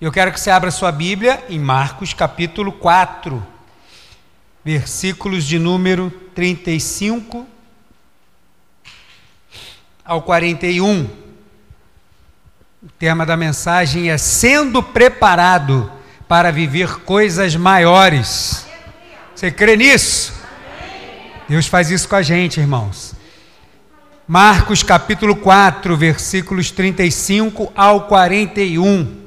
Eu quero que você abra sua Bíblia em Marcos capítulo 4, versículos de número 35 ao 41. O tema da mensagem é sendo preparado para viver coisas maiores. Você crê nisso? Deus faz isso com a gente, irmãos. Marcos capítulo 4, versículos 35 ao 41.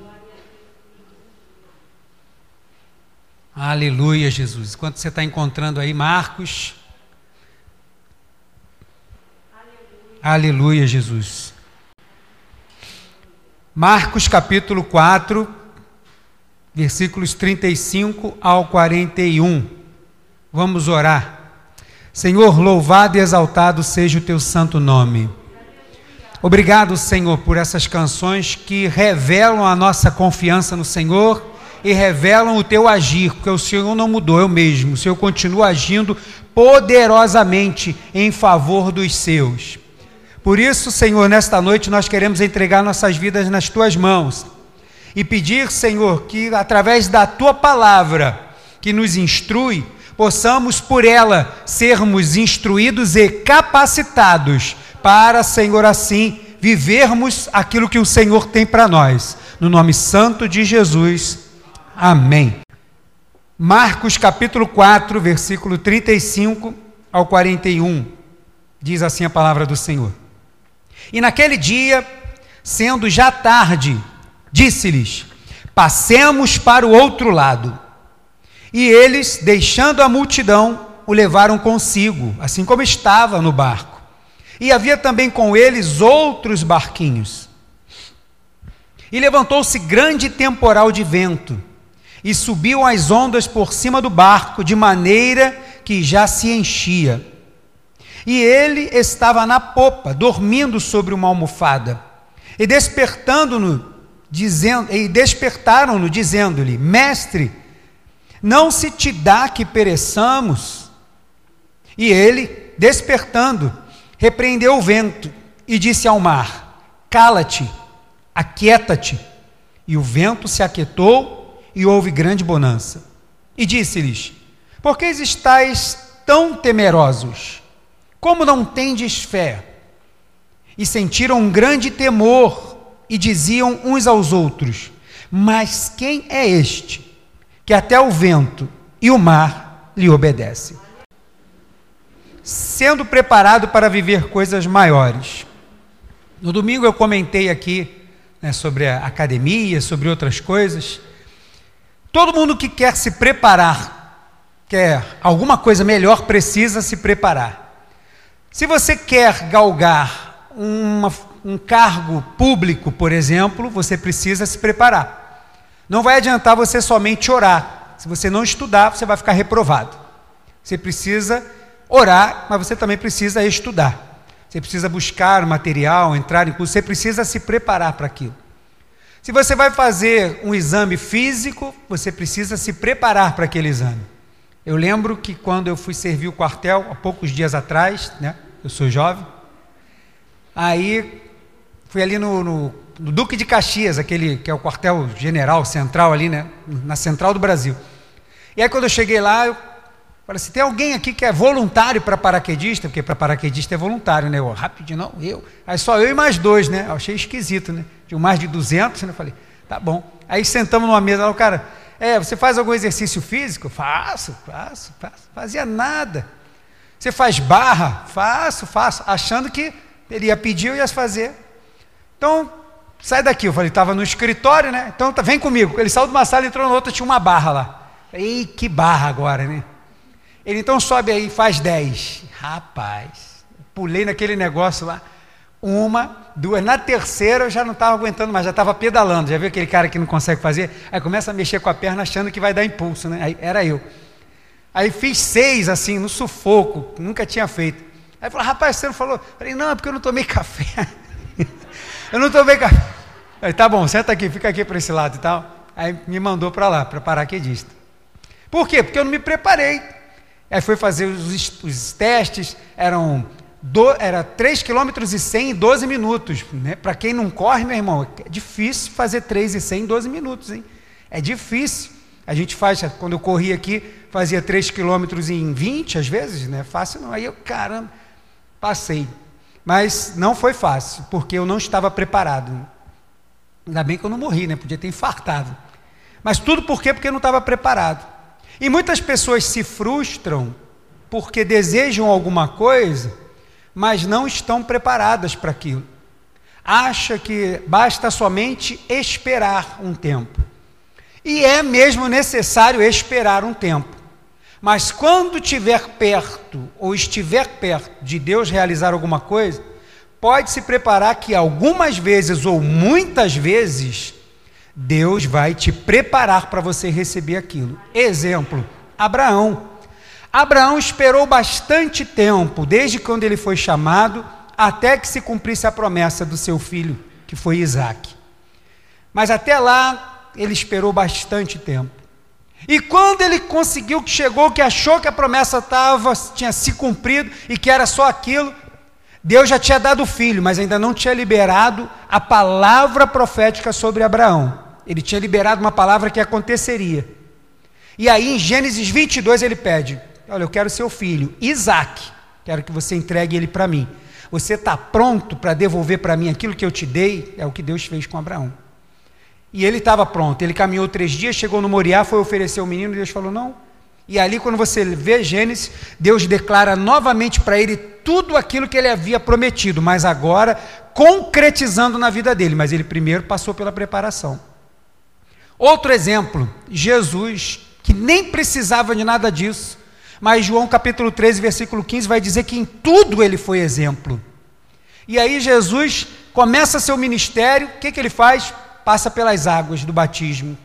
Aleluia, Jesus. Enquanto você está encontrando aí, Marcos. Aleluia. Aleluia, Jesus. Marcos capítulo 4, versículos 35 ao 41. Vamos orar. Senhor, louvado e exaltado seja o teu santo nome. Obrigado, Senhor, por essas canções que revelam a nossa confiança no Senhor e revelam o teu agir, porque o Senhor não mudou, eu mesmo. O Senhor continua agindo poderosamente em favor dos seus. Por isso, Senhor, nesta noite nós queremos entregar nossas vidas nas tuas mãos e pedir, Senhor, que através da tua palavra que nos instrui, possamos por ela sermos instruídos e capacitados para, Senhor, assim vivermos aquilo que o Senhor tem para nós. No nome santo de Jesus. Amém. Marcos capítulo 4, versículo 35 ao 41. Diz assim a palavra do Senhor. E naquele dia, sendo já tarde, disse-lhes: Passemos para o outro lado. E eles, deixando a multidão, o levaram consigo, assim como estava no barco. E havia também com eles outros barquinhos. E levantou-se grande temporal de vento e subiam as ondas por cima do barco, de maneira que já se enchia. E ele estava na popa, dormindo sobre uma almofada. E despertando-no, dizendo, e despertaram-no, dizendo-lhe: Mestre, não se te dá que pereçamos? E ele, despertando, repreendeu o vento e disse ao mar: Cala-te, aquieta-te. E o vento se aquietou e houve grande bonança. E disse-lhes: Por que estáis tão temerosos? Como não tendes fé? E sentiram um grande temor e diziam uns aos outros: Mas quem é este que até o vento e o mar lhe obedecem? Sendo preparado para viver coisas maiores. No domingo eu comentei aqui né, sobre a academia, sobre outras coisas. Todo mundo que quer se preparar, quer alguma coisa melhor, precisa se preparar. Se você quer galgar uma, um cargo público, por exemplo, você precisa se preparar. Não vai adiantar você somente orar. Se você não estudar, você vai ficar reprovado. Você precisa orar, mas você também precisa estudar. Você precisa buscar material, entrar em curso, você precisa se preparar para aquilo. Se você vai fazer um exame físico, você precisa se preparar para aquele exame. Eu lembro que quando eu fui servir o quartel, há poucos dias atrás, né? Eu sou jovem. Aí fui ali no, no, no Duque de Caxias, aquele que é o quartel general central ali, né? Na central do Brasil. E aí quando eu cheguei lá, eu falei assim, tem alguém aqui que é voluntário para paraquedista? Porque para paraquedista é voluntário, né? Eu, rapidinho, não, eu. Aí só eu e mais dois, né? Eu achei esquisito, né? Tinha mais de 200, né? eu falei, tá bom. Aí sentamos numa mesa, o cara, é, você faz algum exercício físico? Faço, faço, faço. Fazia nada. Você faz barra? Faço, faço. Achando que ele ia pedir, eu ia fazer. Então, sai daqui. Eu falei, estava no escritório, né? Então, tá, vem comigo. Ele saiu de uma sala, entrou na outra, tinha uma barra lá. Ei, que barra agora, né? Ele então sobe aí, faz 10. Rapaz, pulei naquele negócio lá uma, duas. Na terceira eu já não estava aguentando mais, já estava pedalando. Já viu aquele cara que não consegue fazer? Aí começa a mexer com a perna achando que vai dar impulso, né? Aí era eu. Aí fiz seis assim, no sufoco, nunca tinha feito. Aí falou, rapaz, você não falou? Eu falei, não, é porque eu não tomei café. eu não tomei café. Aí, tá bom, senta aqui, fica aqui para esse lado e tal. Aí me mandou para lá, para paraquedista. Por quê? Porque eu não me preparei. Aí foi fazer os, os testes, eram do, era 3 km e 100 em 12 minutos. Né? Para quem não corre, meu irmão, é difícil fazer 3 e 100 em 12 minutos. Hein? É difícil. A gente faz, quando eu corri aqui, fazia 3 km em 20 às vezes, né? Fácil não. Aí eu, caramba, passei. Mas não foi fácil, porque eu não estava preparado. Ainda bem que eu não morri, né? Podia ter infartado. Mas tudo por quê? Porque eu não estava preparado. E muitas pessoas se frustram porque desejam alguma coisa, mas não estão preparadas para aquilo. Acha que basta somente esperar um tempo. E é mesmo necessário esperar um tempo. Mas quando estiver perto ou estiver perto de Deus realizar alguma coisa, pode se preparar que algumas vezes ou muitas vezes Deus vai te preparar para você receber aquilo. Exemplo: Abraão. Abraão esperou bastante tempo, desde quando ele foi chamado, até que se cumprisse a promessa do seu filho, que foi Isaac. Mas até lá, ele esperou bastante tempo. E quando ele conseguiu que chegou, que achou que a promessa tava, tinha se cumprido e que era só aquilo, Deus já tinha dado o filho, mas ainda não tinha liberado a palavra profética sobre Abraão. Ele tinha liberado uma palavra que aconteceria. E aí, em Gênesis 22, ele pede: Olha, eu quero seu filho, Isaac, quero que você entregue ele para mim. Você está pronto para devolver para mim aquilo que eu te dei? É o que Deus fez com Abraão. E ele estava pronto. Ele caminhou três dias, chegou no Moriá, foi oferecer o menino, e Deus falou: Não. E ali, quando você vê Gênesis, Deus declara novamente para ele tudo aquilo que ele havia prometido, mas agora concretizando na vida dele. Mas ele primeiro passou pela preparação. Outro exemplo, Jesus, que nem precisava de nada disso, mas João capítulo 13, versículo 15 vai dizer que em tudo ele foi exemplo. E aí Jesus começa seu ministério, o que, que ele faz? Passa pelas águas do batismo,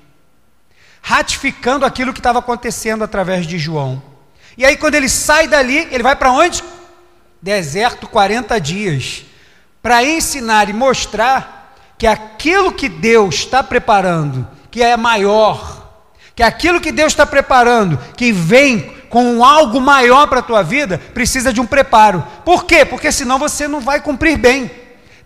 ratificando aquilo que estava acontecendo através de João. E aí quando ele sai dali, ele vai para onde? Deserto 40 dias, para ensinar e mostrar que aquilo que Deus está preparando que é maior, que aquilo que Deus está preparando, que vem com algo maior para a tua vida, precisa de um preparo. Por quê? Porque senão você não vai cumprir bem.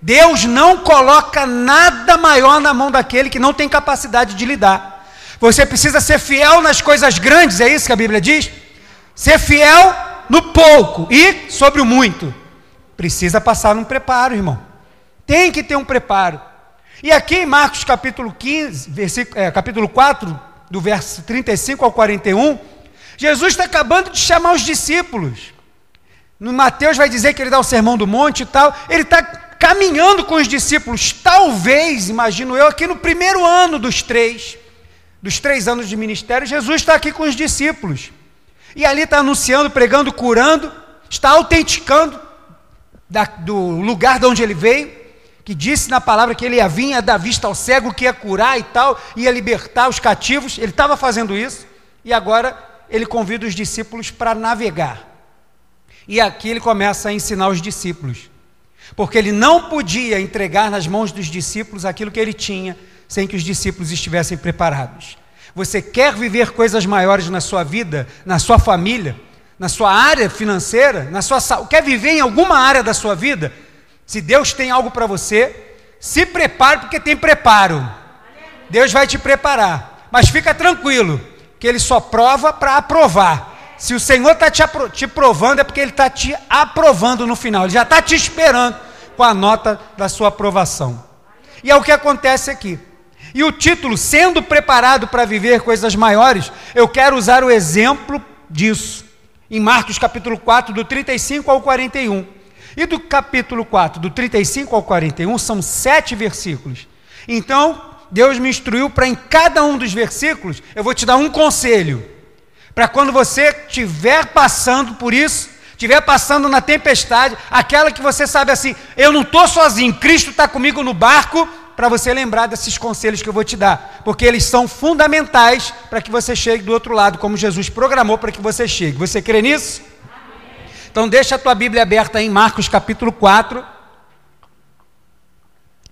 Deus não coloca nada maior na mão daquele que não tem capacidade de lidar. Você precisa ser fiel nas coisas grandes, é isso que a Bíblia diz? Ser fiel no pouco e sobre o muito. Precisa passar num preparo, irmão. Tem que ter um preparo. E aqui em Marcos capítulo 15, versículo, é, capítulo 4, do verso 35 ao 41, Jesus está acabando de chamar os discípulos. No Mateus vai dizer que ele dá o sermão do monte e tal. Ele está caminhando com os discípulos, talvez, imagino eu, aqui no primeiro ano dos três, dos três anos de ministério, Jesus está aqui com os discípulos. E ali está anunciando, pregando, curando, está autenticando da, do lugar de onde ele veio que disse na palavra que ele ia vir, ia dar vista ao cego, que ia curar e tal, ia libertar os cativos. Ele estava fazendo isso e agora ele convida os discípulos para navegar. E aqui ele começa a ensinar os discípulos, porque ele não podia entregar nas mãos dos discípulos aquilo que ele tinha sem que os discípulos estivessem preparados. Você quer viver coisas maiores na sua vida, na sua família, na sua área financeira, na sua quer viver em alguma área da sua vida? Se Deus tem algo para você, se prepare porque tem preparo. Deus vai te preparar. Mas fica tranquilo, que Ele só prova para aprovar. Se o Senhor está te, te provando, é porque Ele está te aprovando no final. Ele já está te esperando com a nota da sua aprovação. E é o que acontece aqui. E o título, sendo preparado para viver coisas maiores, eu quero usar o exemplo disso. Em Marcos capítulo 4, do 35 ao 41. E do capítulo 4, do 35 ao 41, são sete versículos. Então, Deus me instruiu para em cada um dos versículos, eu vou te dar um conselho. Para quando você estiver passando por isso, estiver passando na tempestade, aquela que você sabe assim, eu não estou sozinho, Cristo está comigo no barco, para você lembrar desses conselhos que eu vou te dar, porque eles são fundamentais para que você chegue do outro lado, como Jesus programou para que você chegue. Você crê nisso? Então deixa a tua Bíblia aberta em Marcos capítulo 4,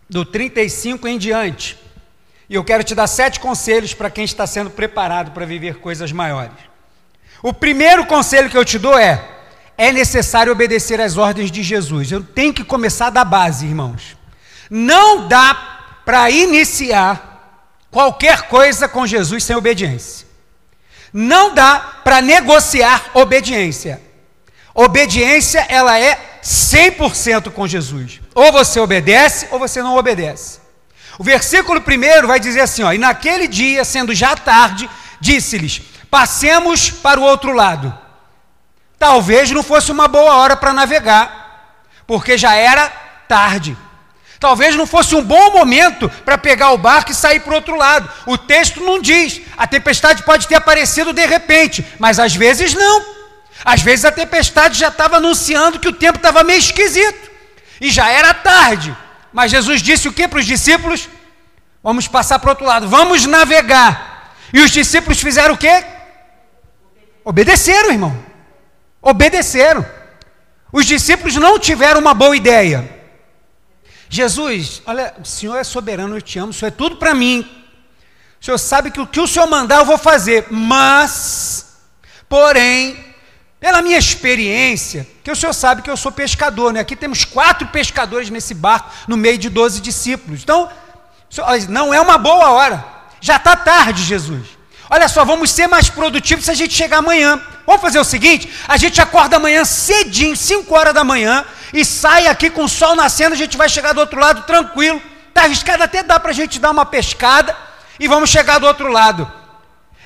do 35 em diante. E eu quero te dar sete conselhos para quem está sendo preparado para viver coisas maiores. O primeiro conselho que eu te dou é: é necessário obedecer às ordens de Jesus. Eu tenho que começar da base, irmãos. Não dá para iniciar qualquer coisa com Jesus sem obediência. Não dá para negociar obediência. Obediência, ela é 100% com Jesus. Ou você obedece ou você não obedece. O versículo primeiro vai dizer assim: ó, e naquele dia, sendo já tarde, disse-lhes: passemos para o outro lado. Talvez não fosse uma boa hora para navegar, porque já era tarde. Talvez não fosse um bom momento para pegar o barco e sair para o outro lado. O texto não diz. A tempestade pode ter aparecido de repente, mas às vezes não. Às vezes a tempestade já estava anunciando que o tempo estava meio esquisito. E já era tarde. Mas Jesus disse o que para os discípulos? Vamos passar para o outro lado, vamos navegar. E os discípulos fizeram o quê? Obedeceram, irmão. Obedeceram. Os discípulos não tiveram uma boa ideia. Jesus, olha, o Senhor é soberano, eu te amo, o Senhor é tudo para mim. O Senhor sabe que o que o Senhor mandar eu vou fazer, mas, porém, pela minha experiência, que o Senhor sabe que eu sou pescador, né? Aqui temos quatro pescadores nesse barco, no meio de doze discípulos. Então, não é uma boa hora. Já está tarde, Jesus. Olha só, vamos ser mais produtivos se a gente chegar amanhã. Vamos fazer o seguinte: a gente acorda amanhã cedinho, 5 horas da manhã, e sai aqui com o sol nascendo, a gente vai chegar do outro lado tranquilo. Está arriscado, até dá para a gente dar uma pescada e vamos chegar do outro lado.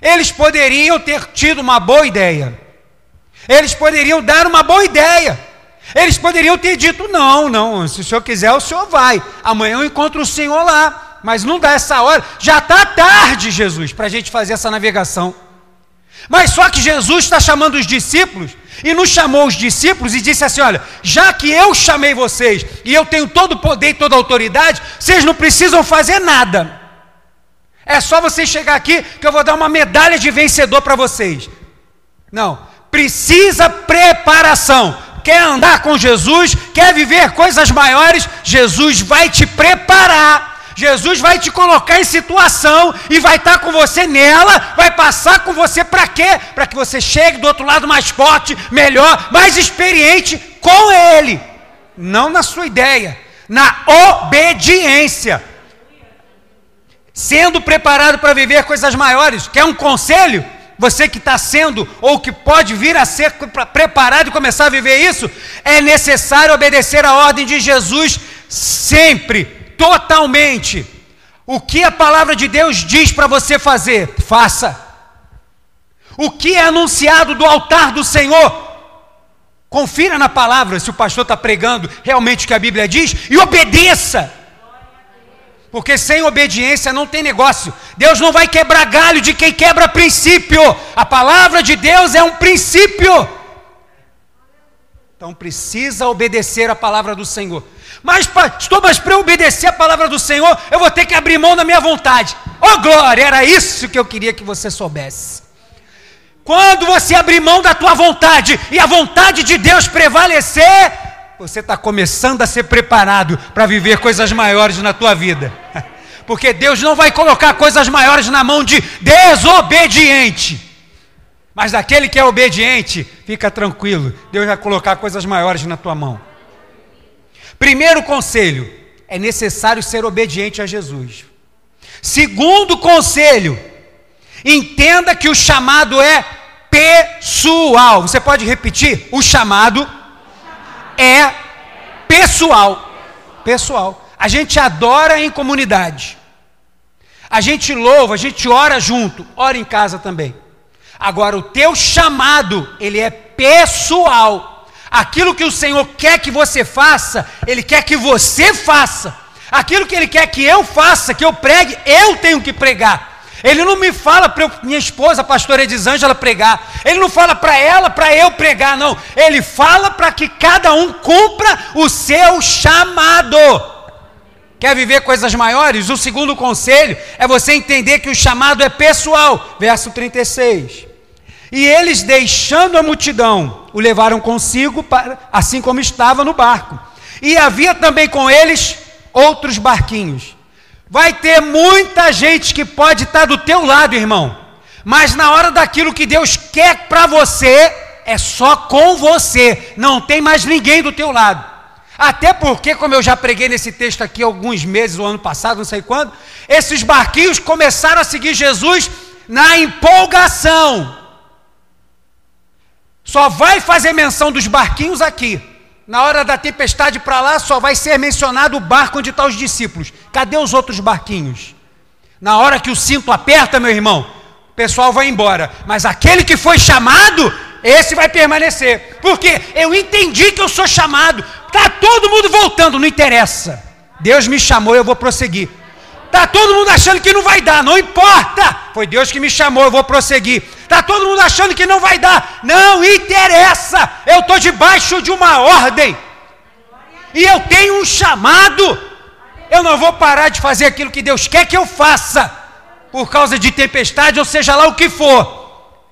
Eles poderiam ter tido uma boa ideia. Eles poderiam dar uma boa ideia. Eles poderiam ter dito: não, não, se o senhor quiser, o senhor vai. Amanhã eu encontro o senhor lá mas não dá essa hora, já está tarde, Jesus, para a gente fazer essa navegação. Mas só que Jesus está chamando os discípulos e nos chamou os discípulos e disse assim: Olha, já que eu chamei vocês e eu tenho todo o poder e toda a autoridade, vocês não precisam fazer nada. É só vocês chegar aqui que eu vou dar uma medalha de vencedor para vocês. Não, precisa preparação. Quer andar com Jesus, quer viver coisas maiores, Jesus vai te preparar Jesus vai te colocar em situação e vai estar com você nela, vai passar com você para quê? Para que você chegue do outro lado mais forte, melhor, mais experiente com Ele. Não na sua ideia, na obediência. Sendo preparado para viver coisas maiores. Quer um conselho? Você que está sendo ou que pode vir a ser preparado e começar a viver isso, é necessário obedecer a ordem de Jesus sempre totalmente. O que a palavra de Deus diz para você fazer, faça. O que é anunciado do altar do Senhor, confira na palavra se o pastor está pregando realmente o que a Bíblia diz e obedeça. Porque sem obediência não tem negócio. Deus não vai quebrar galho de quem quebra princípio. A palavra de Deus é um princípio. Então precisa obedecer a palavra do Senhor. Mas, pastor, mas para obedecer a palavra do Senhor, eu vou ter que abrir mão da minha vontade. Oh glória, era isso que eu queria que você soubesse. Quando você abrir mão da tua vontade e a vontade de Deus prevalecer, você está começando a ser preparado para viver coisas maiores na tua vida. Porque Deus não vai colocar coisas maiores na mão de desobediente. Mas daquele que é obediente, fica tranquilo, Deus vai colocar coisas maiores na tua mão. Primeiro conselho: é necessário ser obediente a Jesus. Segundo conselho: entenda que o chamado é pessoal. Você pode repetir? O chamado é pessoal. Pessoal. A gente adora em comunidade. A gente louva, a gente ora junto, ora em casa também. Agora o teu chamado, ele é pessoal aquilo que o Senhor quer que você faça, Ele quer que você faça. Aquilo que Ele quer que eu faça, que eu pregue, eu tenho que pregar. Ele não me fala para minha esposa, a pastora Edisângela, pregar. Ele não fala para ela, para eu pregar, não. Ele fala para que cada um cumpra o seu chamado. Quer viver coisas maiores? O segundo conselho é você entender que o chamado é pessoal. Verso 36. E eles, deixando a multidão, o levaram consigo, para, assim como estava no barco. E havia também com eles outros barquinhos. Vai ter muita gente que pode estar do teu lado, irmão. Mas na hora daquilo que Deus quer para você, é só com você, não tem mais ninguém do teu lado. Até porque, como eu já preguei nesse texto aqui alguns meses, o ano passado, não sei quando, esses barquinhos começaram a seguir Jesus na empolgação. Só vai fazer menção dos barquinhos aqui. Na hora da tempestade para lá, só vai ser mencionado o barco onde estão os discípulos. Cadê os outros barquinhos? Na hora que o cinto aperta, meu irmão, o pessoal vai embora. Mas aquele que foi chamado, esse vai permanecer. Porque eu entendi que eu sou chamado. Está todo mundo voltando, não interessa. Deus me chamou, eu vou prosseguir. Está todo mundo achando que não vai dar, não importa. Foi Deus que me chamou, eu vou prosseguir. Está todo mundo achando que não vai dar, não interessa. Eu estou debaixo de uma ordem. E eu tenho um chamado. Eu não vou parar de fazer aquilo que Deus quer que eu faça, por causa de tempestade, ou seja lá o que for.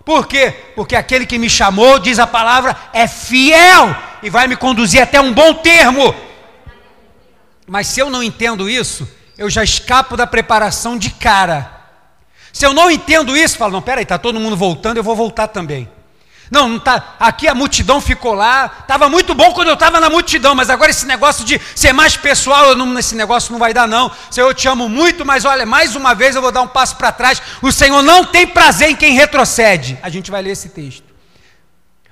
Por quê? Porque aquele que me chamou, diz a palavra, é fiel e vai me conduzir até um bom termo. Mas se eu não entendo isso, eu já escapo da preparação de cara. Se eu não entendo isso, falo, não, peraí, está todo mundo voltando, eu vou voltar também. Não, não tá, aqui a multidão ficou lá, estava muito bom quando eu estava na multidão, mas agora esse negócio de ser mais pessoal, não, esse negócio não vai dar não. Senhor, eu te amo muito, mas olha, mais uma vez eu vou dar um passo para trás. O Senhor não tem prazer em quem retrocede. A gente vai ler esse texto.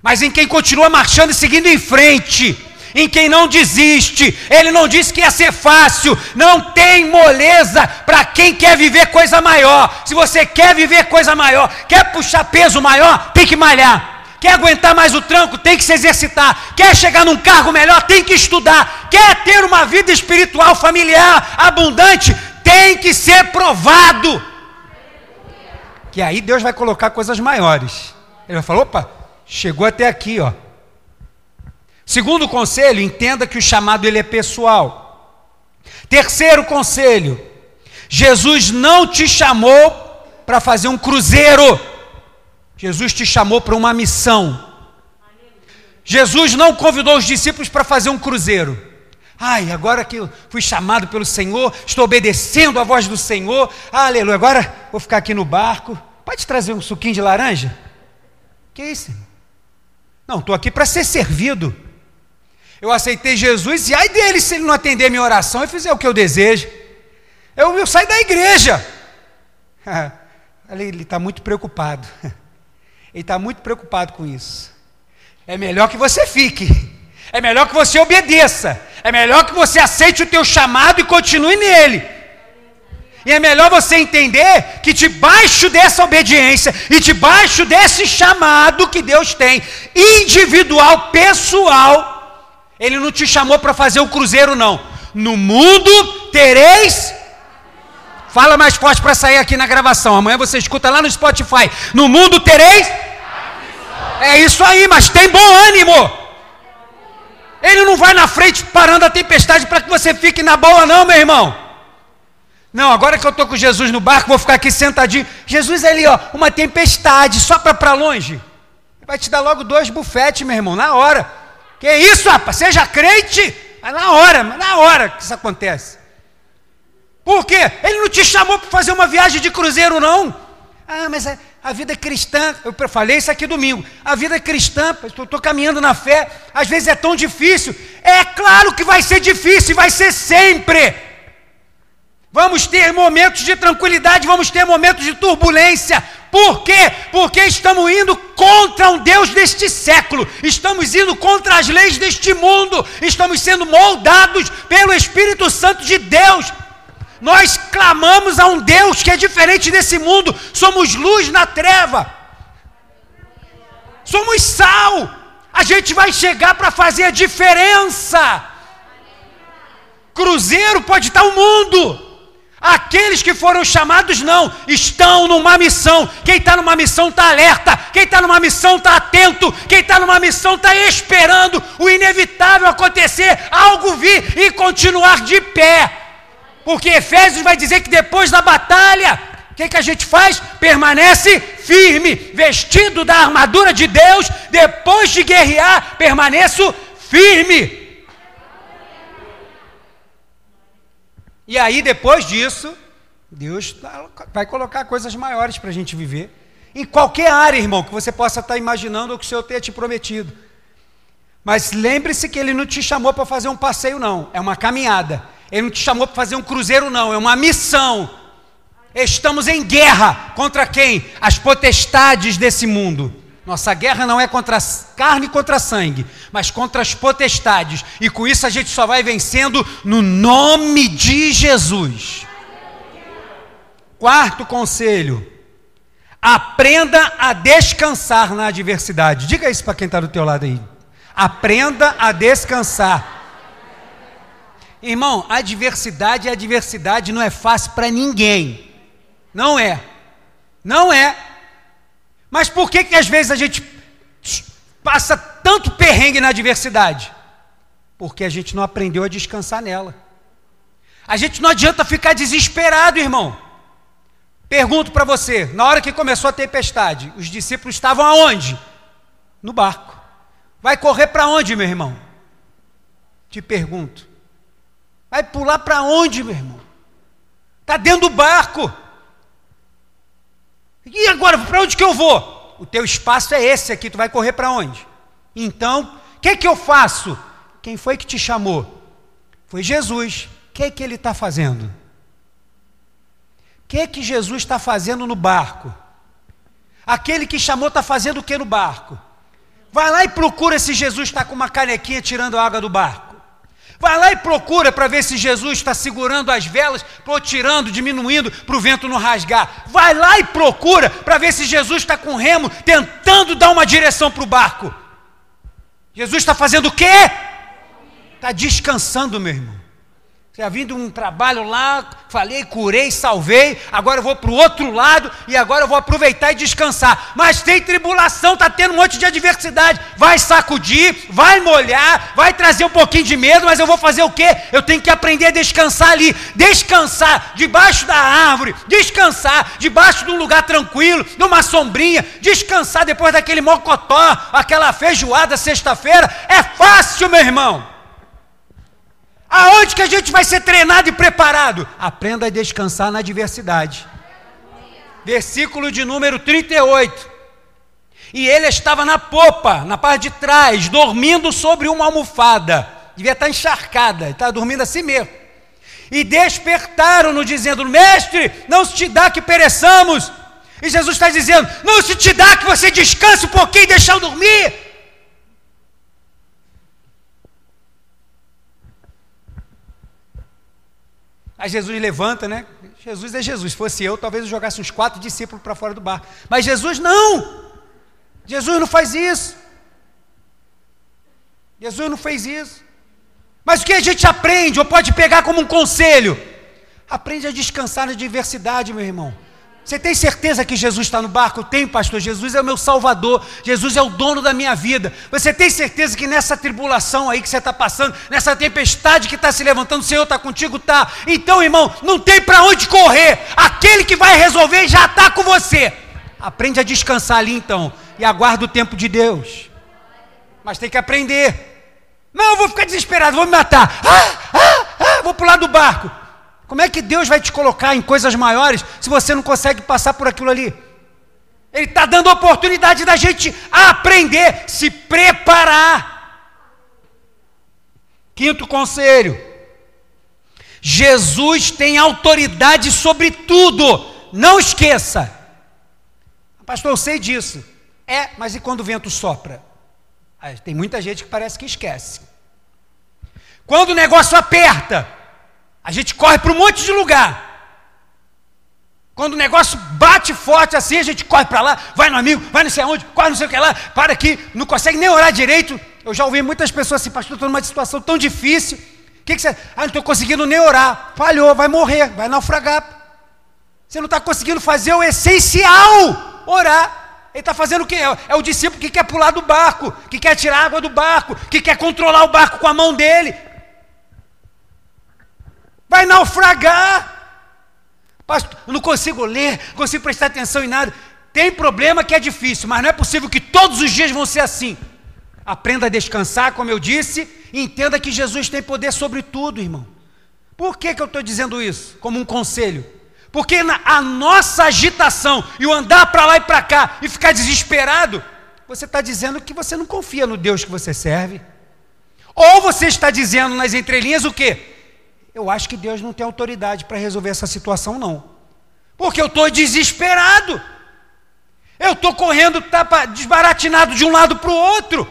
Mas em quem continua marchando e seguindo em frente em quem não desiste. Ele não disse que ia ser fácil. Não tem moleza para quem quer viver coisa maior. Se você quer viver coisa maior, quer puxar peso maior, tem que malhar. Quer aguentar mais o tranco, tem que se exercitar. Quer chegar num cargo melhor, tem que estudar. Quer ter uma vida espiritual familiar abundante, tem que ser provado. Que aí Deus vai colocar coisas maiores. Ele vai falar: opa, chegou até aqui, ó. Segundo conselho, entenda que o chamado ele é pessoal. Terceiro conselho, Jesus não te chamou para fazer um cruzeiro. Jesus te chamou para uma missão. Jesus não convidou os discípulos para fazer um cruzeiro. Ai, agora que eu fui chamado pelo Senhor, estou obedecendo a voz do Senhor, aleluia. Agora vou ficar aqui no barco. Pode trazer um suquinho de laranja? Que isso? Não, estou aqui para ser servido. Eu aceitei Jesus e ai dele se ele não atender minha oração e fizer o que eu desejo. Eu, eu saio da igreja. ele está muito preocupado. Ele está muito preocupado com isso. É melhor que você fique. É melhor que você obedeça. É melhor que você aceite o teu chamado e continue nele. E é melhor você entender que debaixo dessa obediência e debaixo desse chamado que Deus tem, individual, pessoal, ele não te chamou para fazer o cruzeiro, não. No mundo tereis. Fala mais forte para sair aqui na gravação. Amanhã você escuta lá no Spotify. No mundo tereis. É isso aí, mas tem bom ânimo. Ele não vai na frente parando a tempestade para que você fique na boa, não, meu irmão. Não, agora que eu estou com Jesus no barco, vou ficar aqui sentadinho. Jesus ali, ó, uma tempestade, só para longe. Vai te dar logo dois bufetes, meu irmão, na hora. Que isso, rapaz? Seja crente. É na hora, na hora que isso acontece. Por quê? Ele não te chamou para fazer uma viagem de cruzeiro, não. Ah, mas a, a vida cristã, eu falei isso aqui domingo. A vida cristã, estou caminhando na fé, às vezes é tão difícil. É claro que vai ser difícil, vai ser sempre. Vamos ter momentos de tranquilidade, vamos ter momentos de turbulência, por quê? Porque estamos indo contra um Deus deste século, estamos indo contra as leis deste mundo, estamos sendo moldados pelo Espírito Santo de Deus. Nós clamamos a um Deus que é diferente desse mundo, somos luz na treva, somos sal, a gente vai chegar para fazer a diferença. Cruzeiro pode estar o mundo, Aqueles que foram chamados não, estão numa missão. Quem está numa missão está alerta, quem está numa missão está atento, quem está numa missão está esperando o inevitável acontecer, algo vir e continuar de pé. Porque Efésios vai dizer que depois da batalha, o que, que a gente faz? Permanece firme, vestido da armadura de Deus, depois de guerrear, permaneço firme. E aí, depois disso, Deus vai colocar coisas maiores para a gente viver. Em qualquer área, irmão, que você possa estar imaginando ou que o Senhor tenha te prometido. Mas lembre-se que Ele não te chamou para fazer um passeio, não. É uma caminhada. Ele não te chamou para fazer um cruzeiro, não. É uma missão. Estamos em guerra contra quem? As potestades desse mundo. Nossa guerra não é contra carne e contra sangue, mas contra as potestades. E com isso a gente só vai vencendo no nome de Jesus. Quarto conselho: aprenda a descansar na adversidade. Diga isso para quem está do teu lado aí. Aprenda a descansar. Irmão, adversidade é adversidade, não é fácil para ninguém. Não é. Não é. Mas por que que às vezes a gente passa tanto perrengue na adversidade? Porque a gente não aprendeu a descansar nela. A gente não adianta ficar desesperado, irmão. Pergunto para você, na hora que começou a tempestade, os discípulos estavam aonde? No barco. Vai correr para onde, meu irmão? Te pergunto. Vai pular para onde, meu irmão? Está dentro do barco. E agora, para onde que eu vou? O teu espaço é esse aqui, tu vai correr para onde? Então, o que que eu faço? Quem foi que te chamou? Foi Jesus. O que que ele está fazendo? O que que Jesus está fazendo no barco? Aquele que chamou está fazendo o que no barco? Vai lá e procura se Jesus está com uma canequinha tirando a água do barco. Vai lá e procura para ver se Jesus está segurando as velas, ou tirando, diminuindo, para o vento não rasgar. Vai lá e procura para ver se Jesus está com remo, tentando dar uma direção para o barco. Jesus está fazendo o quê? Está descansando, meu irmão. Já vindo um trabalho lá, falei, curei, salvei, agora eu vou para o outro lado e agora eu vou aproveitar e descansar. Mas tem tribulação, está tendo um monte de adversidade. Vai sacudir, vai molhar, vai trazer um pouquinho de medo, mas eu vou fazer o quê? Eu tenho que aprender a descansar ali. Descansar debaixo da árvore, descansar debaixo de um lugar tranquilo, numa sombrinha, descansar depois daquele mocotó, aquela feijoada sexta-feira. É fácil, meu irmão. Aonde que a gente vai ser treinado e preparado? Aprenda a descansar na adversidade. Versículo de número 38. E ele estava na popa, na parte de trás, dormindo sobre uma almofada. Devia estar encharcada, estava dormindo assim mesmo. E despertaram-no, dizendo: Mestre, não se te dá que pereçamos. E Jesus está dizendo: Não se te dá que você descanse um pouquinho e deixar eu dormir. Aí Jesus levanta, né? Jesus é Jesus. Se fosse eu, talvez eu jogasse uns quatro discípulos para fora do barco. Mas Jesus não! Jesus não faz isso. Jesus não fez isso. Mas o que a gente aprende, ou pode pegar como um conselho? Aprende a descansar na diversidade, meu irmão. Você tem certeza que Jesus está no barco? Tenho, pastor. Jesus é o meu salvador. Jesus é o dono da minha vida. Você tem certeza que nessa tribulação aí que você está passando, nessa tempestade que está se levantando, o Senhor está contigo? Tá. Então, irmão, não tem para onde correr. Aquele que vai resolver já está com você. Aprende a descansar ali então. E aguarda o tempo de Deus. Mas tem que aprender. Não, eu vou ficar desesperado, vou me matar. Ah, ah, ah, vou pular do barco. Como é que Deus vai te colocar em coisas maiores se você não consegue passar por aquilo ali? Ele está dando oportunidade da gente aprender, se preparar. Quinto conselho: Jesus tem autoridade sobre tudo, não esqueça. Pastor, eu sei disso. É, mas e quando o vento sopra? Tem muita gente que parece que esquece. Quando o negócio aperta, a gente corre para um monte de lugar. Quando o negócio bate forte assim, a gente corre para lá, vai no amigo, vai não sei aonde, corre não sei o que lá, para aqui, não consegue nem orar direito. Eu já ouvi muitas pessoas assim, pastor, estou numa situação tão difícil. O que, que você. Ah, não estou conseguindo nem orar. Falhou, vai morrer, vai naufragar. Você não está conseguindo fazer o essencial, orar. Ele está fazendo o quê? É o discípulo que quer pular do barco, que quer tirar água do barco, que quer controlar o barco com a mão dele vai naufragar. Pastor, eu não consigo ler, não consigo prestar atenção em nada. Tem problema que é difícil, mas não é possível que todos os dias vão ser assim. Aprenda a descansar, como eu disse, e entenda que Jesus tem poder sobre tudo, irmão. Por que, que eu estou dizendo isso? Como um conselho. Porque a nossa agitação e o andar para lá e para cá e ficar desesperado, você está dizendo que você não confia no Deus que você serve. Ou você está dizendo nas entrelinhas o quê? Eu acho que Deus não tem autoridade para resolver essa situação, não. Porque eu estou desesperado. Eu estou correndo tapa, desbaratinado de um lado para o outro.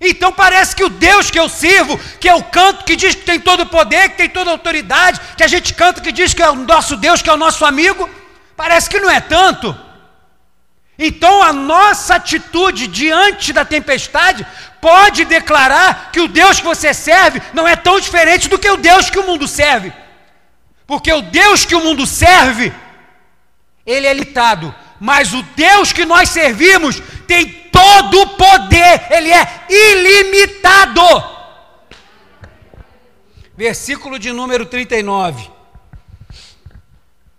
Então parece que o Deus que eu sirvo, que eu canto, que diz que tem todo o poder, que tem toda a autoridade, que a gente canta, que diz que é o nosso Deus, que é o nosso amigo, parece que não é tanto. Então a nossa atitude diante da tempestade pode declarar que o Deus que você serve não é tão diferente do que o Deus que o mundo serve. Porque o Deus que o mundo serve, ele é limitado, mas o Deus que nós servimos tem todo o poder, ele é ilimitado. Versículo de número 39.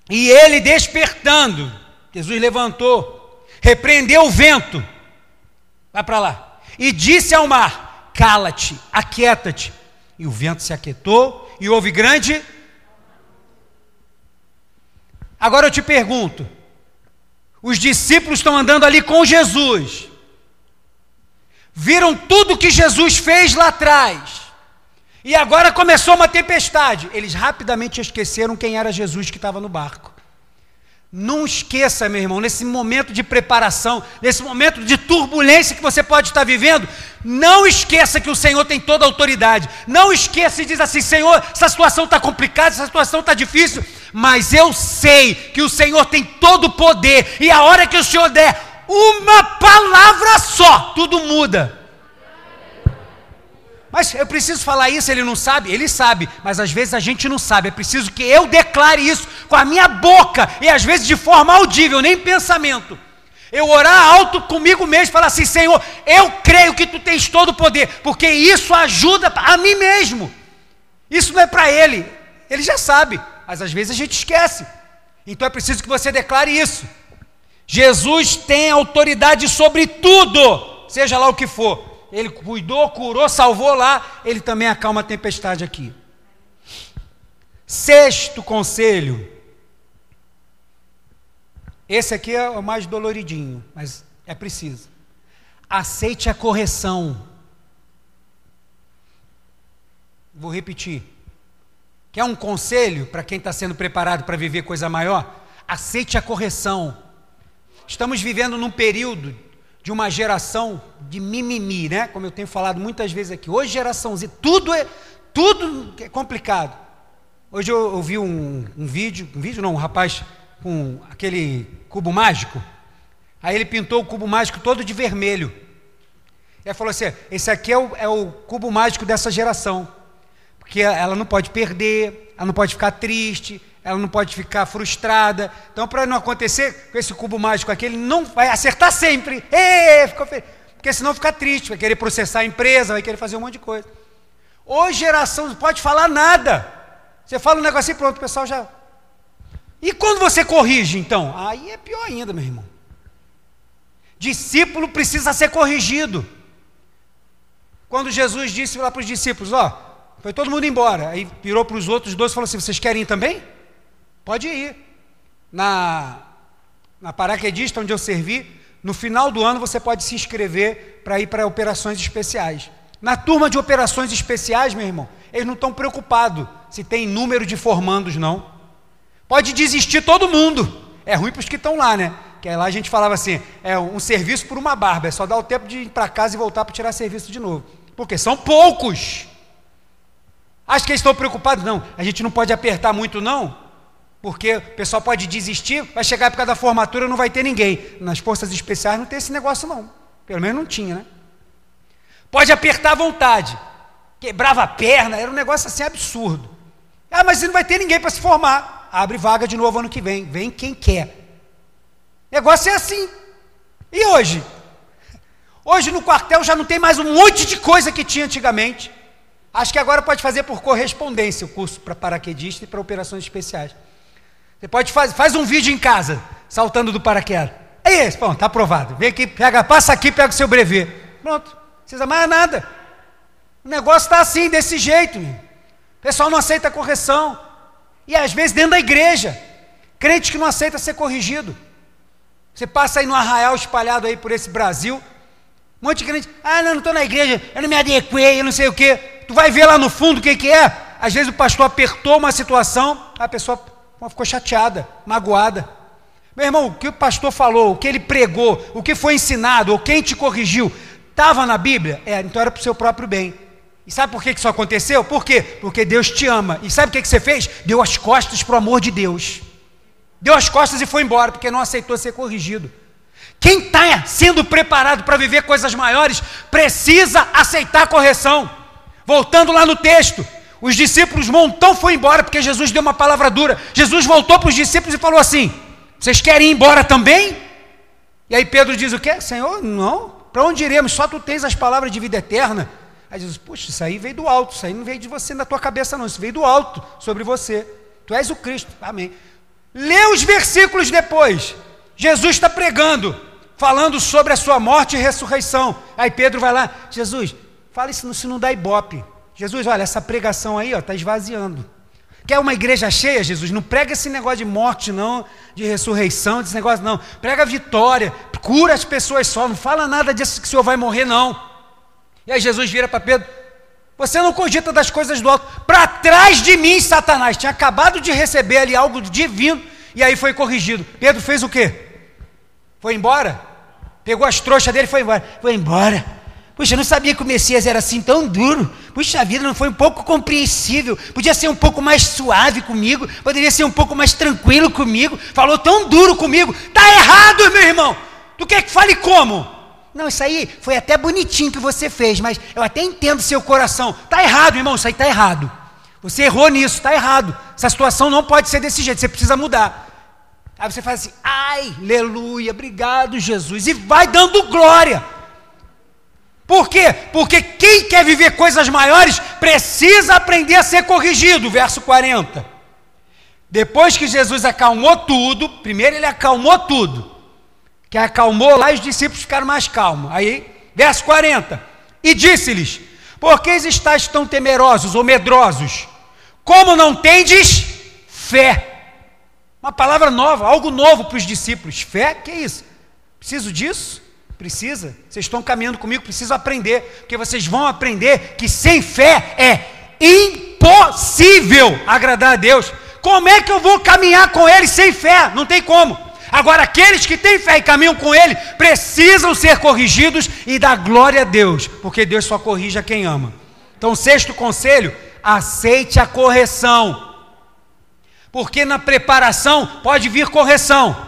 E ele despertando, Jesus levantou, repreendeu o vento, vai para lá, e disse ao mar: Cala-te, aquieta-te. E o vento se aquietou, e houve grande. Agora eu te pergunto: os discípulos estão andando ali com Jesus, viram tudo que Jesus fez lá atrás, e agora começou uma tempestade. Eles rapidamente esqueceram quem era Jesus que estava no barco. Não esqueça, meu irmão, nesse momento de preparação, nesse momento de turbulência que você pode estar vivendo, não esqueça que o Senhor tem toda a autoridade. Não esqueça e diz assim: Senhor, essa situação está complicada, essa situação está difícil, mas eu sei que o Senhor tem todo o poder, e a hora que o Senhor der uma palavra só, tudo muda. Mas eu preciso falar isso, ele não sabe? Ele sabe, mas às vezes a gente não sabe. É preciso que eu declare isso com a minha boca, e às vezes de forma audível, nem pensamento. Eu orar alto comigo mesmo, falar assim: Senhor, eu creio que tu tens todo o poder, porque isso ajuda a mim mesmo. Isso não é para ele, ele já sabe mas às vezes a gente esquece. Então é preciso que você declare isso. Jesus tem autoridade sobre tudo, seja lá o que for. Ele cuidou, curou, salvou lá, ele também acalma a tempestade aqui. Sexto conselho. Esse aqui é o mais doloridinho, mas é preciso. Aceite a correção. Vou repetir. Quer um conselho para quem está sendo preparado para viver coisa maior? Aceite a correção. Estamos vivendo num período de uma geração de mimimi, né? Como eu tenho falado muitas vezes aqui. Hoje geração Z, tudo é tudo é complicado. Hoje eu ouvi um, um vídeo, um vídeo não, um rapaz com aquele cubo mágico. Aí ele pintou o cubo mágico todo de vermelho. Ele falou assim: esse aqui é o, é o cubo mágico dessa geração. Porque ela não pode perder, ela não pode ficar triste, ela não pode ficar frustrada. Então, para não acontecer com esse cubo mágico aqui, ele não vai acertar sempre. Ficou fe... Porque senão fica triste, vai querer processar a empresa, vai querer fazer um monte de coisa. Hoje, geração não pode falar nada. Você fala um negócio e pronto, o pessoal já. E quando você corrige, então? Aí é pior ainda, meu irmão. Discípulo precisa ser corrigido. Quando Jesus disse lá para os discípulos: Ó, foi todo mundo embora. Aí virou para os outros dois e falou assim: Vocês querem ir também? Pode ir. Na, na paraquedista onde eu servi, no final do ano você pode se inscrever para ir para operações especiais. Na turma de operações especiais, meu irmão, eles não estão preocupados se tem número de formandos, não. Pode desistir todo mundo. É ruim para os que estão lá, né? Que lá a gente falava assim: é um serviço por uma barba, é só dar o tempo de ir para casa e voltar para tirar serviço de novo. Porque são poucos. Acho que eles estão preocupados? Não, a gente não pode apertar muito, não, porque o pessoal pode desistir, vai chegar a época da formatura não vai ter ninguém. Nas forças especiais não tem esse negócio, não. Pelo menos não tinha, né? Pode apertar à vontade. Quebrava a perna, era um negócio assim absurdo. Ah, mas não vai ter ninguém para se formar. Abre vaga de novo ano que vem. Vem quem quer. Negócio é assim. E hoje? Hoje no quartel já não tem mais um monte de coisa que tinha antigamente. Acho que agora pode fazer por correspondência o curso para paraquedista e para operações especiais. Você pode fazer, faz um vídeo em casa, saltando do paraquedas. É isso, pronto, está aprovado. Vem aqui, pega, passa aqui, pega o seu brevet. Pronto, não precisa mais nada. O negócio está assim, desse jeito. O pessoal não aceita correção. E às vezes dentro da igreja. Crente que não aceita ser corrigido. Você passa aí no arraial espalhado aí por esse Brasil, um monte de crente, ah, não, não estou na igreja, eu não me adequei, eu não sei o quê. Tu vai ver lá no fundo o que, que é. Às vezes o pastor apertou uma situação, a pessoa ficou chateada, magoada. Meu irmão, o que o pastor falou, o que ele pregou, o que foi ensinado, ou quem te corrigiu, estava na Bíblia? É, então era para o seu próprio bem. E sabe por que isso aconteceu? Por quê? Porque Deus te ama. E sabe o que, você fez? Deu as costas para o amor de Deus. Deu as costas e foi embora, porque não aceitou ser corrigido. Quem está sendo preparado para viver coisas maiores precisa aceitar correção. Voltando lá no texto, os discípulos montão foi embora porque Jesus deu uma palavra dura. Jesus voltou para os discípulos e falou assim: Vocês querem ir embora também? E aí Pedro diz o quê? Senhor, não. Para onde iremos? Só tu tens as palavras de vida eterna. Aí Jesus, puxa, isso aí veio do alto, isso aí não veio de você na tua cabeça, não, isso veio do alto sobre você. Tu és o Cristo. Amém. Lê os versículos depois. Jesus está pregando, falando sobre a sua morte e ressurreição. Aí Pedro vai lá, Jesus, fala isso se não dá ibope. Jesus, olha, essa pregação aí está esvaziando. Quer uma igreja cheia, Jesus? Não prega esse negócio de morte, não, de ressurreição, desse negócio, não. Prega vitória, cura as pessoas só, não fala nada disso que o Senhor vai morrer, não. E aí Jesus vira para Pedro: Você não cogita das coisas do alto. Para trás de mim, Satanás. Tinha acabado de receber ali algo divino, e aí foi corrigido. Pedro fez o quê? Foi embora? Pegou as trouxas dele e foi embora. Foi embora. Puxa, eu não sabia que o Messias era assim tão duro. Puxa vida, não foi um pouco compreensível. Podia ser um pouco mais suave comigo. Poderia ser um pouco mais tranquilo comigo. Falou tão duro comigo. Tá errado, meu irmão. Tu quer que fale como? Não, isso aí foi até bonitinho que você fez, mas eu até entendo seu coração. Tá errado, irmão. Isso aí tá errado. Você errou nisso, tá errado. Essa situação não pode ser desse jeito. Você precisa mudar. Aí você faz assim, ai, aleluia, obrigado, Jesus. E vai dando glória. Por quê? Porque quem quer viver coisas maiores precisa aprender a ser corrigido. Verso 40. Depois que Jesus acalmou tudo, primeiro ele acalmou tudo. Que acalmou lá, os discípulos ficaram mais calmos. Aí, verso 40. E disse-lhes: Por que estáis tão temerosos ou medrosos? Como não tendes fé? Uma palavra nova, algo novo para os discípulos. Fé, que é isso? Preciso disso? Precisa. Vocês estão caminhando comigo, preciso aprender, porque vocês vão aprender que sem fé é impossível agradar a Deus. Como é que eu vou caminhar com Ele sem fé? Não tem como. Agora, aqueles que têm fé e caminham com Ele precisam ser corrigidos e dar glória a Deus, porque Deus só corrige a quem ama. Então, sexto conselho: aceite a correção, porque na preparação pode vir correção.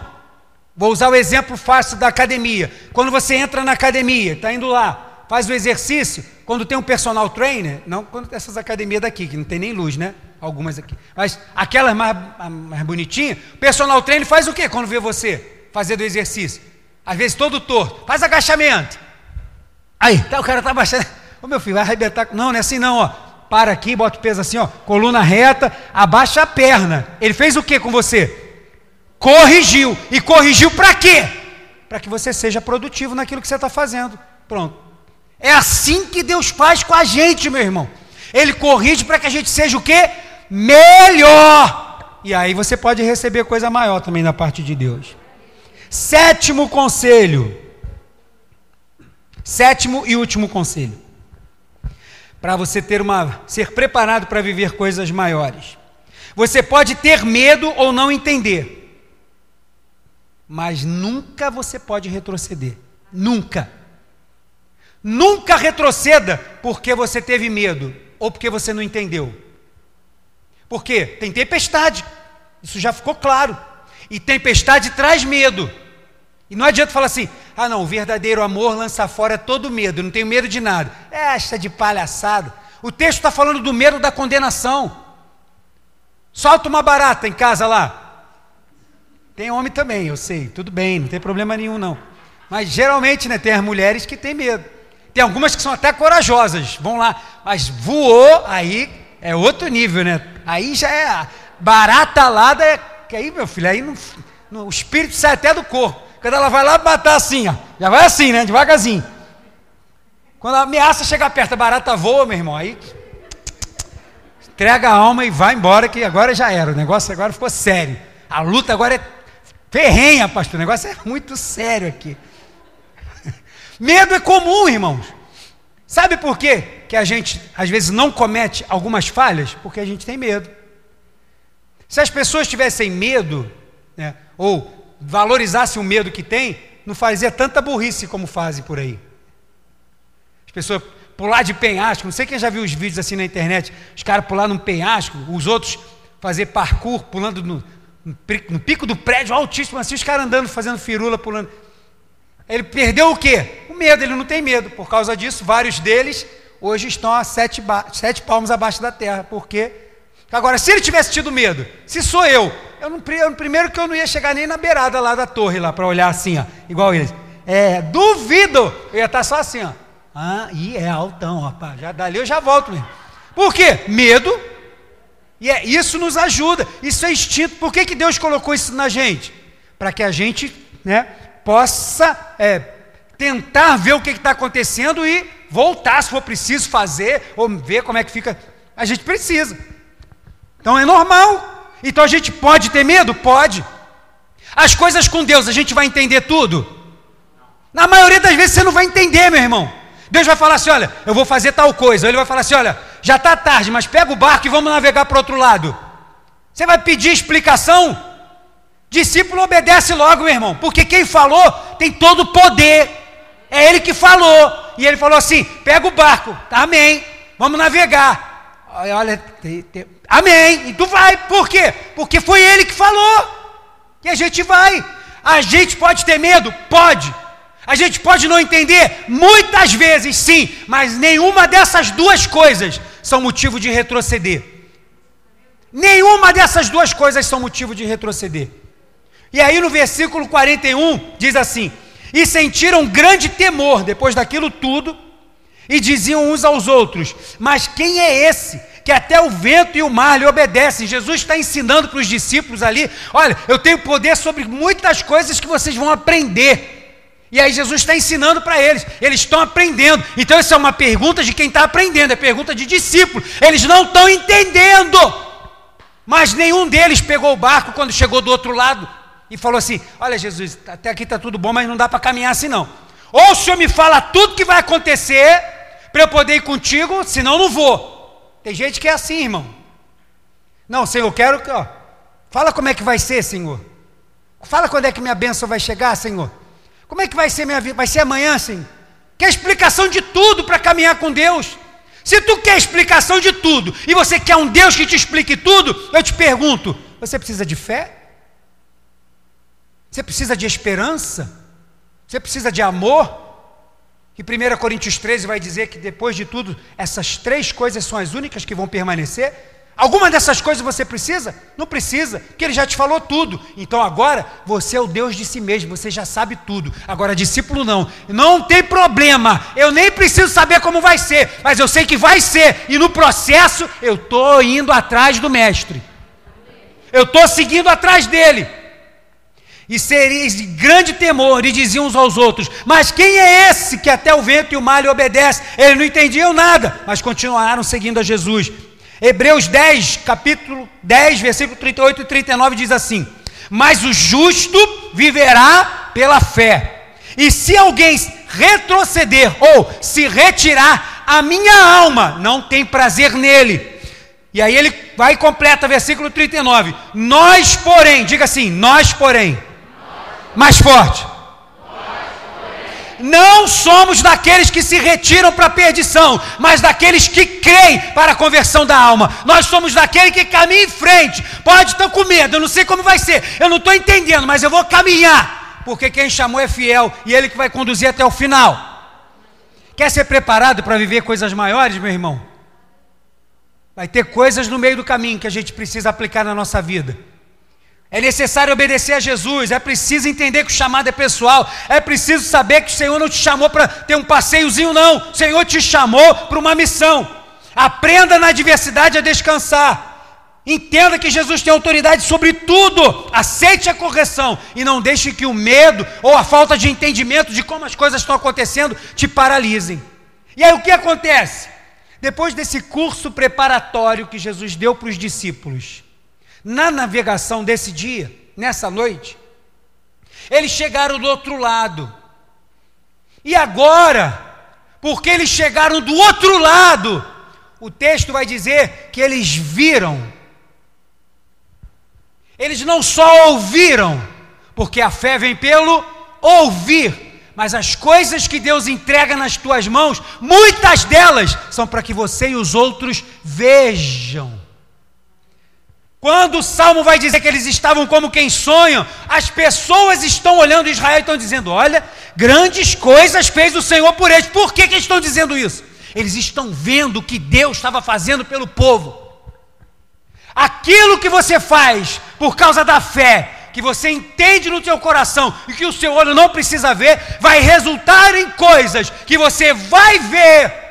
Vou usar o exemplo fácil da academia. Quando você entra na academia, está indo lá, faz o exercício, quando tem um personal trainer, não quando essas academias daqui, que não tem nem luz, né? Algumas aqui. Mas aquelas mais, mais bonitinhas, personal trainer faz o quê quando vê você fazendo o exercício? Às vezes todo torto. Faz agachamento. Aí, tá, o cara está baixando. Ô meu filho, vai arrebentar. Não, não é assim não, ó. Para aqui, bota o peso assim, ó. Coluna reta, abaixa a perna. Ele fez o que com você? Corrigiu. E corrigiu para quê? Para que você seja produtivo naquilo que você está fazendo. Pronto. É assim que Deus faz com a gente, meu irmão. Ele corrige para que a gente seja o quê? Melhor. E aí você pode receber coisa maior também da parte de Deus. Sétimo conselho. Sétimo e último conselho. Para você ter uma ser preparado para viver coisas maiores. Você pode ter medo ou não entender mas nunca você pode retroceder. Nunca. Nunca retroceda porque você teve medo ou porque você não entendeu. Por quê? Tem tempestade. Isso já ficou claro. E tempestade traz medo. E não adianta falar assim: ah, não, o verdadeiro amor lança fora todo medo, não tenho medo de nada. É esta de palhaçada. O texto está falando do medo da condenação. Solta uma barata em casa lá. Tem homem também, eu sei, tudo bem, não tem problema nenhum não. Mas geralmente, né, tem as mulheres que têm medo. Tem algumas que são até corajosas, vão lá, mas voou, aí é outro nível, né? Aí já é barata alada, é, que aí, meu filho, aí não, não, o espírito sai até do corpo. Quando ela vai lá matar assim, ó, já vai assim, né, devagarzinho. Quando a ameaça chegar perto, a barata voa, meu irmão, aí entrega a alma e vai embora, que agora já era, o negócio agora ficou sério. A luta agora é ferrenha, pastor. O negócio é muito sério aqui. Medo é comum, irmãos. Sabe por quê que a gente às vezes não comete algumas falhas? Porque a gente tem medo. Se as pessoas tivessem medo, né, ou valorizassem o medo que tem, não fazia tanta burrice como fazem por aí. As pessoas pular de penhasco, não sei quem já viu os vídeos assim na internet, os caras pular num penhasco, os outros fazer parkour, pulando no, no pico do prédio altíssimo, assim, os caras andando, fazendo firula, pulando. Ele perdeu o quê? O medo, ele não tem medo. Por causa disso, vários deles hoje estão a sete, sete palmos abaixo da terra. Por quê? Agora, se ele tivesse tido medo, se sou eu, eu não, eu, primeiro que eu não ia chegar nem na beirada lá da torre, lá, para olhar assim, ó, igual eles. É, duvido, eu ia estar só assim, ó. Ah, e é altão, rapaz. Já dali eu já volto mesmo. Por quê? Medo. E é, isso nos ajuda. Isso é instinto. Por que, que Deus colocou isso na gente? Para que a gente né, possa é, tentar ver o que está acontecendo e voltar, se for preciso fazer, ou ver como é que fica. A gente precisa. Então é normal. Então a gente pode ter medo? Pode. As coisas com Deus, a gente vai entender tudo? Na maioria das vezes você não vai entender, meu irmão. Deus vai falar assim: olha, eu vou fazer tal coisa. Ou ele vai falar assim: olha, já está tarde, mas pega o barco e vamos navegar para outro lado. Você vai pedir explicação? Discípulo obedece logo, meu irmão, porque quem falou tem todo o poder. É ele que falou. E ele falou assim: pega o barco, tá, amém, vamos navegar. Olha, amém. E tu vai, por quê? Porque foi ele que falou. E a gente vai. A gente pode ter medo? Pode. A gente pode não entender? Muitas vezes sim, mas nenhuma dessas duas coisas são motivo de retroceder. Nenhuma dessas duas coisas são motivo de retroceder. E aí no versículo 41 diz assim: E sentiram grande temor depois daquilo tudo, e diziam uns aos outros: Mas quem é esse que até o vento e o mar lhe obedecem? Jesus está ensinando para os discípulos ali: Olha, eu tenho poder sobre muitas coisas que vocês vão aprender. E aí Jesus está ensinando para eles, eles estão aprendendo. Então, essa é uma pergunta de quem está aprendendo, é pergunta de discípulo. Eles não estão entendendo. Mas nenhum deles pegou o barco quando chegou do outro lado e falou assim: Olha, Jesus, até aqui está tudo bom, mas não dá para caminhar assim não. Ou o Senhor me fala tudo que vai acontecer para eu poder ir contigo, senão não vou. Tem gente que é assim, irmão. Não, Senhor, eu quero que, fala como é que vai ser, Senhor. Fala quando é que minha bênção vai chegar, Senhor. Como é que vai ser minha vida? Vai ser amanhã, Senhor? Quer explicação de tudo para caminhar com Deus? Se tu quer explicação de tudo e você quer um Deus que te explique tudo, eu te pergunto: você precisa de fé? Você precisa de esperança? Você precisa de amor? E 1 Coríntios 13 vai dizer que depois de tudo, essas três coisas são as únicas que vão permanecer. Alguma dessas coisas você precisa? Não precisa, porque ele já te falou tudo. Então agora você é o Deus de si mesmo, você já sabe tudo. Agora, discípulo não. Não tem problema, eu nem preciso saber como vai ser, mas eu sei que vai ser. E no processo eu estou indo atrás do Mestre, eu estou seguindo atrás dele. E seria de grande temor, e diziam uns aos outros: Mas quem é esse que até o vento e o mar lhe obedece? Eles não entendiam nada, mas continuaram seguindo a Jesus. Hebreus 10, capítulo 10, versículo 38 e 39 diz assim: Mas o justo viverá pela fé. E se alguém retroceder ou se retirar, a minha alma não tem prazer nele. E aí ele vai e completa versículo 39. Nós, porém, diga assim: nós, porém, mais forte. Não somos daqueles que se retiram para a perdição, mas daqueles que creem para a conversão da alma. Nós somos daquele que caminha em frente. Pode estar com medo, eu não sei como vai ser, eu não estou entendendo, mas eu vou caminhar, porque quem chamou é fiel e ele que vai conduzir até o final. Quer ser preparado para viver coisas maiores, meu irmão? Vai ter coisas no meio do caminho que a gente precisa aplicar na nossa vida. É necessário obedecer a Jesus, é preciso entender que o chamado é pessoal, é preciso saber que o Senhor não te chamou para ter um passeiozinho, não. O Senhor te chamou para uma missão. Aprenda na adversidade a descansar. Entenda que Jesus tem autoridade sobre tudo. Aceite a correção e não deixe que o medo ou a falta de entendimento de como as coisas estão acontecendo te paralisem. E aí o que acontece? Depois desse curso preparatório que Jesus deu para os discípulos, na navegação desse dia, nessa noite, eles chegaram do outro lado. E agora, porque eles chegaram do outro lado, o texto vai dizer que eles viram. Eles não só ouviram, porque a fé vem pelo ouvir, mas as coisas que Deus entrega nas tuas mãos, muitas delas são para que você e os outros vejam. Quando o salmo vai dizer que eles estavam como quem sonham, as pessoas estão olhando Israel e estão dizendo: Olha, grandes coisas fez o Senhor por eles. Por que, que estão dizendo isso? Eles estão vendo o que Deus estava fazendo pelo povo. Aquilo que você faz por causa da fé, que você entende no teu coração e que o seu olho não precisa ver, vai resultar em coisas que você vai ver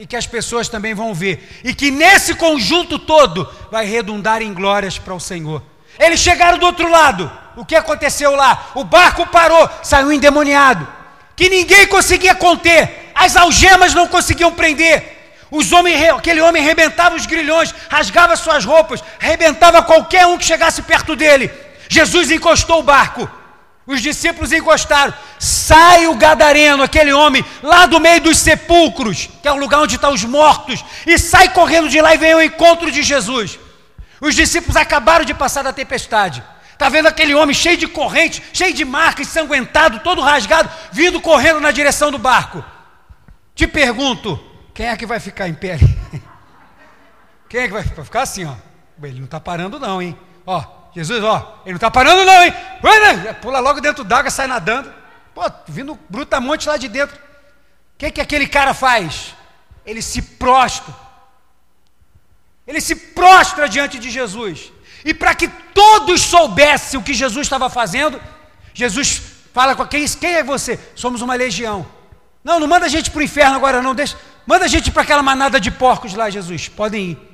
e que as pessoas também vão ver, e que nesse conjunto todo vai redundar em glórias para o Senhor. Eles chegaram do outro lado. O que aconteceu lá? O barco parou, saiu endemoniado, que ninguém conseguia conter, as algemas não conseguiam prender. Os homens, aquele homem arrebentava os grilhões, rasgava suas roupas, arrebentava qualquer um que chegasse perto dele. Jesus encostou o barco. Os discípulos encostaram. Sai o gadareno, aquele homem, lá do meio dos sepulcros, que é o lugar onde estão os mortos, e sai correndo de lá e vem ao encontro de Jesus. Os discípulos acabaram de passar da tempestade. Está vendo aquele homem cheio de corrente, cheio de marca, ensanguentado, todo rasgado, vindo correndo na direção do barco. Te pergunto, quem é que vai ficar em pé ali? Quem é que vai ficar assim, ó? Ele não está parando, não, hein? Ó, Jesus, ó, ele não está parando não, hein? Pula logo dentro d'água, sai nadando. Pô, vindo brutamonte lá de dentro. O que, que aquele cara faz? Ele se prostra. Ele se prostra diante de Jesus. E para que todos soubessem o que Jesus estava fazendo, Jesus fala com quem, quem é você? Somos uma legião. Não, não manda a gente para o inferno agora, não. Deixa, manda a gente para aquela manada de porcos lá, Jesus. Podem ir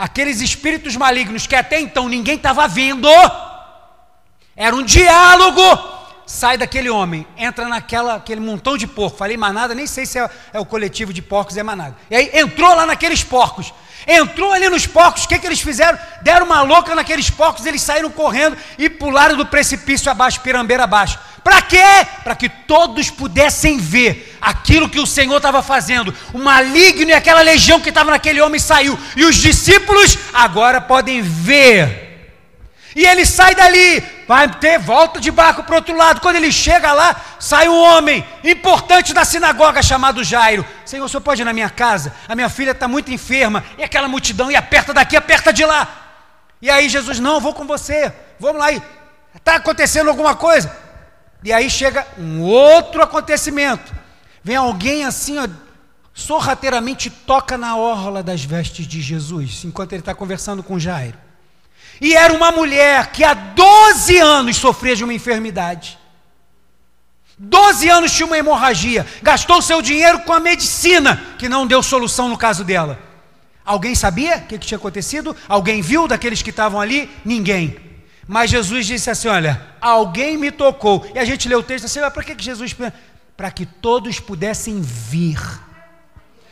aqueles espíritos malignos que até então ninguém estava vendo, era um diálogo. Sai daquele homem, entra naquela aquele montão de porco. Falei manada, nem sei se é, é o coletivo de porcos, é manada. E aí entrou lá naqueles porcos. Entrou ali nos porcos, o que, que eles fizeram? Deram uma louca naqueles porcos, eles saíram correndo e pularam do precipício abaixo, pirambeira abaixo. Para quê? Para que todos pudessem ver aquilo que o Senhor estava fazendo. O maligno e aquela legião que estava naquele homem saiu. E os discípulos agora podem ver. E ele sai dali, vai ter volta de barco para o outro lado. Quando ele chega lá, sai um homem importante da sinagoga chamado Jairo. Senhor, o senhor pode ir na minha casa? A minha filha está muito enferma. E aquela multidão, e aperta daqui, aperta de lá. E aí Jesus, não, vou com você. Vamos lá. Está acontecendo alguma coisa? E aí chega um outro acontecimento. Vem alguém assim, ó, sorrateiramente toca na orla das vestes de Jesus, enquanto ele está conversando com Jairo. E era uma mulher que há 12 anos sofria de uma enfermidade. 12 anos tinha uma hemorragia, gastou seu dinheiro com a medicina, que não deu solução no caso dela. Alguém sabia o que, que tinha acontecido? Alguém viu daqueles que estavam ali? Ninguém. Mas Jesus disse assim: Olha, alguém me tocou. E a gente lê o texto assim: para que Jesus. Para que todos pudessem vir.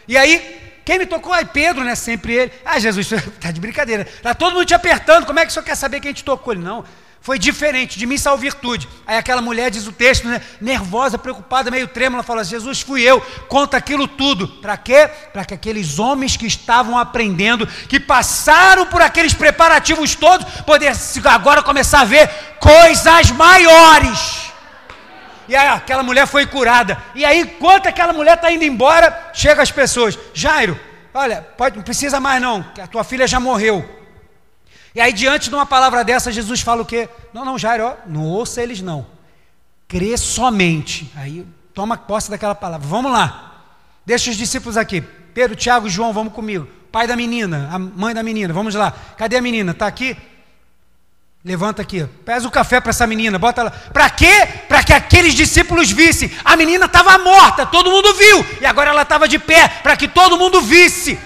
E aí, quem me tocou? Aí Pedro, né? Sempre ele. Ah, Jesus, está de brincadeira. Está todo mundo te apertando. Como é que o senhor quer saber quem te tocou? Ele, não. Foi diferente, de mim saiu virtude. Aí aquela mulher, diz o texto, né, nervosa, preocupada, meio trêmula, fala: Jesus, fui eu, conta aquilo tudo. Para quê? Para que aqueles homens que estavam aprendendo, que passaram por aqueles preparativos todos, pudessem agora começar a ver coisas maiores. E aí aquela mulher foi curada. E aí, enquanto aquela mulher está indo embora, chega as pessoas: Jairo, olha, pode, não precisa mais não, que a tua filha já morreu. E aí, diante de uma palavra dessa, Jesus fala o quê? Não, não, Jairo, não ouça eles não. Crê somente. Aí, toma posse daquela palavra. Vamos lá. Deixa os discípulos aqui. Pedro, Tiago João, vamos comigo. Pai da menina, a mãe da menina, vamos lá. Cadê a menina? Está aqui? Levanta aqui, pesa o café para essa menina, bota lá. Para quê? Para que aqueles discípulos vissem. A menina estava morta, todo mundo viu, e agora ela estava de pé, para que todo mundo visse.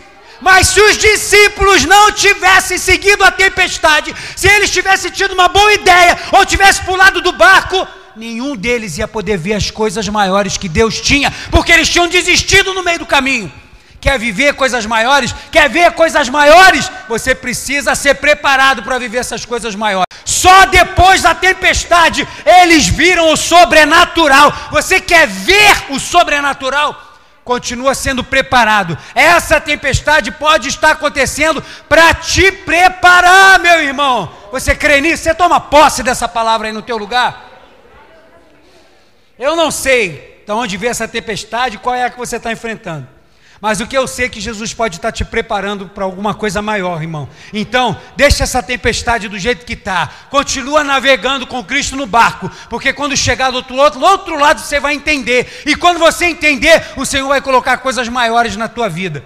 Mas se os discípulos não tivessem seguido a tempestade, se eles tivessem tido uma boa ideia, ou tivessem pulado do barco, nenhum deles ia poder ver as coisas maiores que Deus tinha, porque eles tinham desistido no meio do caminho. Quer viver coisas maiores? Quer ver coisas maiores? Você precisa ser preparado para viver essas coisas maiores. Só depois da tempestade eles viram o sobrenatural. Você quer ver o sobrenatural? Continua sendo preparado. Essa tempestade pode estar acontecendo para te preparar, meu irmão. Você crê nisso? Você toma posse dessa palavra aí no teu lugar? Eu não sei de onde veio essa tempestade, qual é a que você está enfrentando. Mas o que eu sei é que Jesus pode estar te preparando para alguma coisa maior, irmão. Então, deixa essa tempestade do jeito que está. Continua navegando com Cristo no barco. Porque quando chegar do outro, do outro lado você vai entender. E quando você entender, o Senhor vai colocar coisas maiores na tua vida.